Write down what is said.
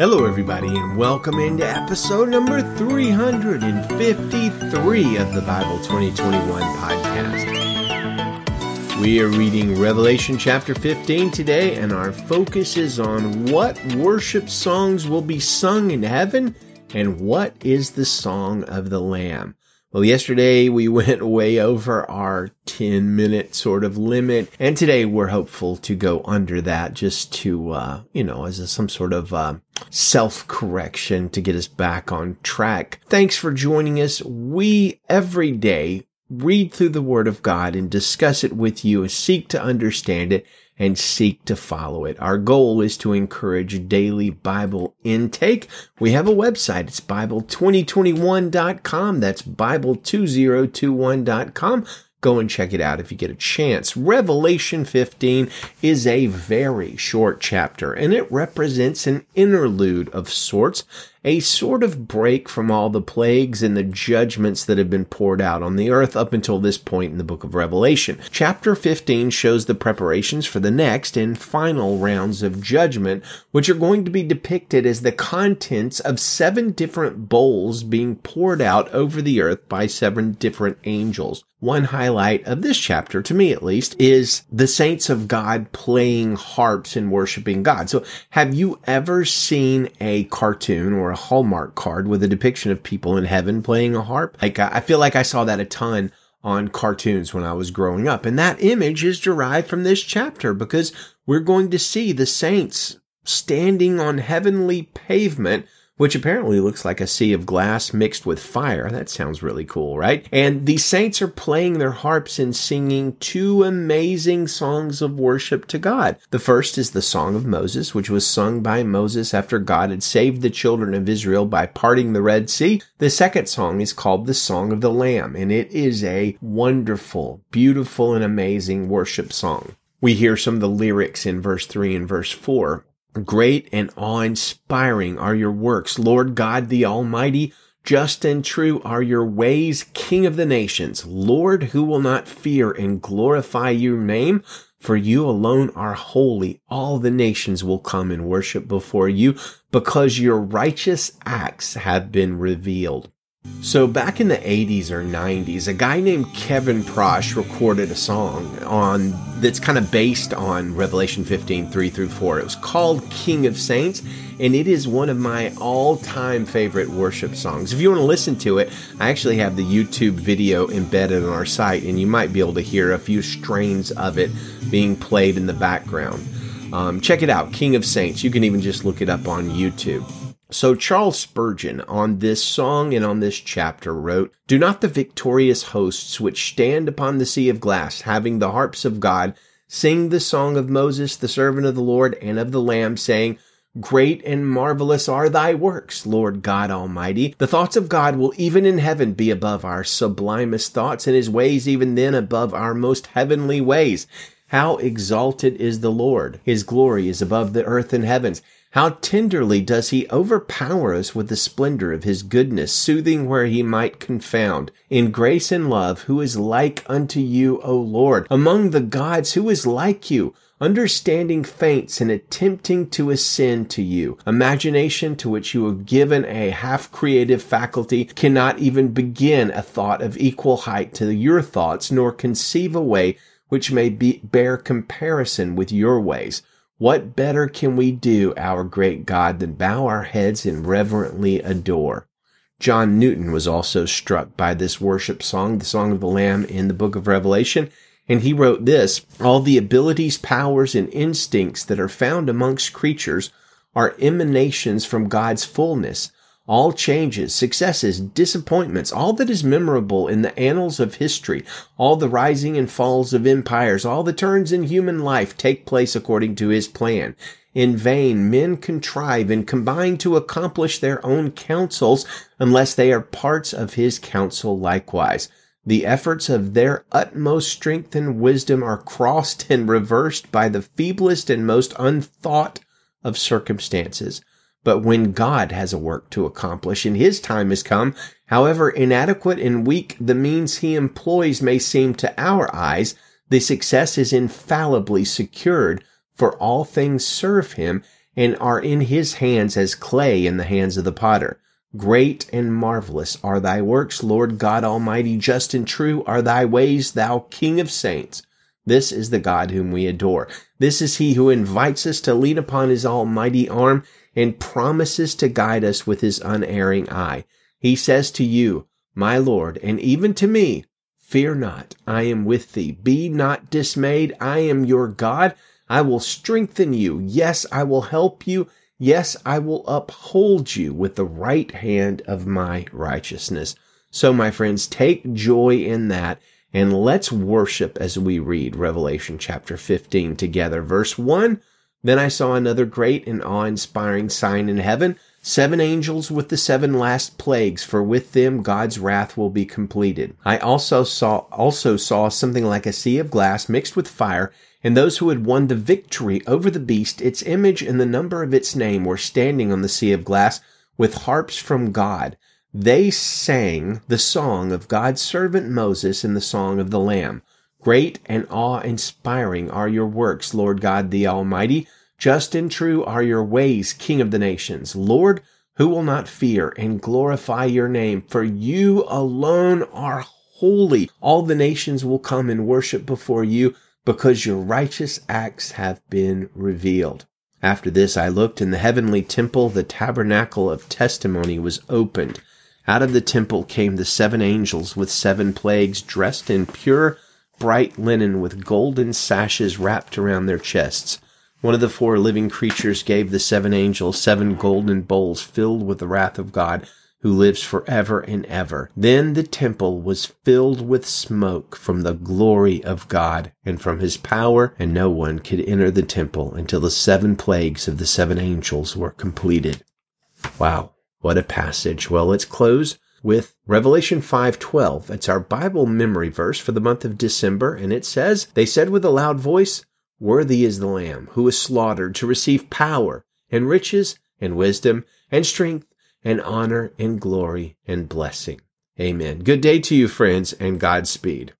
Hello, everybody, and welcome into episode number 353 of the Bible 2021 podcast. We are reading Revelation chapter 15 today, and our focus is on what worship songs will be sung in heaven and what is the song of the Lamb. Well, yesterday we went way over our 10 minute sort of limit. And today we're hopeful to go under that just to, uh, you know, as a, some sort of, uh, self correction to get us back on track. Thanks for joining us. We every day read through the word of God and discuss it with you and seek to understand it and seek to follow it. Our goal is to encourage daily Bible intake. We have a website. It's Bible2021.com. That's Bible2021.com. Go and check it out if you get a chance. Revelation 15 is a very short chapter and it represents an interlude of sorts a sort of break from all the plagues and the judgments that have been poured out on the earth up until this point in the book of Revelation. Chapter 15 shows the preparations for the next and final rounds of judgment, which are going to be depicted as the contents of seven different bowls being poured out over the earth by seven different angels. One highlight of this chapter, to me at least, is the saints of God playing harps and worshiping God. So have you ever seen a cartoon or a Hallmark card with a depiction of people in heaven playing a harp? Like, I feel like I saw that a ton on cartoons when I was growing up. And that image is derived from this chapter because we're going to see the saints standing on heavenly pavement which apparently looks like a sea of glass mixed with fire. That sounds really cool, right? And the saints are playing their harps and singing two amazing songs of worship to God. The first is the Song of Moses, which was sung by Moses after God had saved the children of Israel by parting the Red Sea. The second song is called the Song of the Lamb, and it is a wonderful, beautiful, and amazing worship song. We hear some of the lyrics in verse 3 and verse 4. Great and awe-inspiring are your works, Lord God the Almighty. Just and true are your ways, King of the nations. Lord, who will not fear and glorify your name? For you alone are holy. All the nations will come and worship before you because your righteous acts have been revealed. So back in the 80s or 90s, a guy named Kevin Prosch recorded a song on that's kind of based on Revelation 15, 3 through 4. It was called King of Saints, and it is one of my all-time favorite worship songs. If you want to listen to it, I actually have the YouTube video embedded on our site, and you might be able to hear a few strains of it being played in the background. Um, check it out, King of Saints. You can even just look it up on YouTube. So Charles Spurgeon on this song and on this chapter wrote, Do not the victorious hosts which stand upon the sea of glass, having the harps of God, sing the song of Moses, the servant of the Lord, and of the Lamb, saying, Great and marvelous are thy works, Lord God Almighty. The thoughts of God will even in heaven be above our sublimest thoughts, and his ways even then above our most heavenly ways. How exalted is the Lord! His glory is above the earth and heavens. How tenderly does he overpower us with the splendor of his goodness, soothing where he might confound. In grace and love, who is like unto you, O Lord? Among the gods, who is like you? Understanding faints in attempting to ascend to you. Imagination to which you have given a half creative faculty cannot even begin a thought of equal height to your thoughts, nor conceive a way which may be, bear comparison with your ways. What better can we do, our great God, than bow our heads and reverently adore? John Newton was also struck by this worship song, the Song of the Lamb in the book of Revelation, and he wrote this, all the abilities, powers, and instincts that are found amongst creatures are emanations from God's fullness, all changes, successes, disappointments, all that is memorable in the annals of history, all the rising and falls of empires, all the turns in human life take place according to his plan. In vain, men contrive and combine to accomplish their own counsels unless they are parts of his counsel likewise. The efforts of their utmost strength and wisdom are crossed and reversed by the feeblest and most unthought of circumstances. But when God has a work to accomplish and his time has come, however inadequate and weak the means he employs may seem to our eyes, the success is infallibly secured, for all things serve him, and are in his hands as clay in the hands of the potter. Great and marvelous are thy works, Lord God Almighty. Just and true are thy ways, thou King of saints. This is the God whom we adore. This is he who invites us to lean upon his almighty arm and promises to guide us with his unerring eye. He says to you, my Lord, and even to me, Fear not, I am with thee. Be not dismayed. I am your God. I will strengthen you. Yes, I will help you. Yes, I will uphold you with the right hand of my righteousness. So, my friends, take joy in that and let's worship as we read Revelation chapter 15 together. Verse 1 Then I saw another great and awe inspiring sign in heaven seven angels with the seven last plagues, for with them God's wrath will be completed. I also saw, also saw something like a sea of glass mixed with fire, and those who had won the victory over the beast, its image and the number of its name were standing on the sea of glass with harps from God. They sang the song of God's servant Moses and the song of the Lamb. Great and awe-inspiring are your works, Lord God the Almighty. Just and true are your ways, King of the nations. Lord, who will not fear and glorify your name? For you alone are holy. All the nations will come and worship before you because your righteous acts have been revealed. After this I looked in the heavenly temple, the tabernacle of testimony was opened. Out of the temple came the seven angels with seven plagues, dressed in pure, bright linen with golden sashes wrapped around their chests. One of the four living creatures gave the seven angels seven golden bowls filled with the wrath of God who lives forever and ever. Then the temple was filled with smoke from the glory of God and from his power, and no one could enter the temple until the seven plagues of the seven angels were completed. Wow, what a passage. Well, let's close with Revelation 5:12. It's our Bible memory verse for the month of December, and it says, "They said with a loud voice, worthy is the lamb who was slaughtered to receive power and riches and wisdom and strength and honor and glory and blessing. Amen. Good day to you, friends, and Godspeed.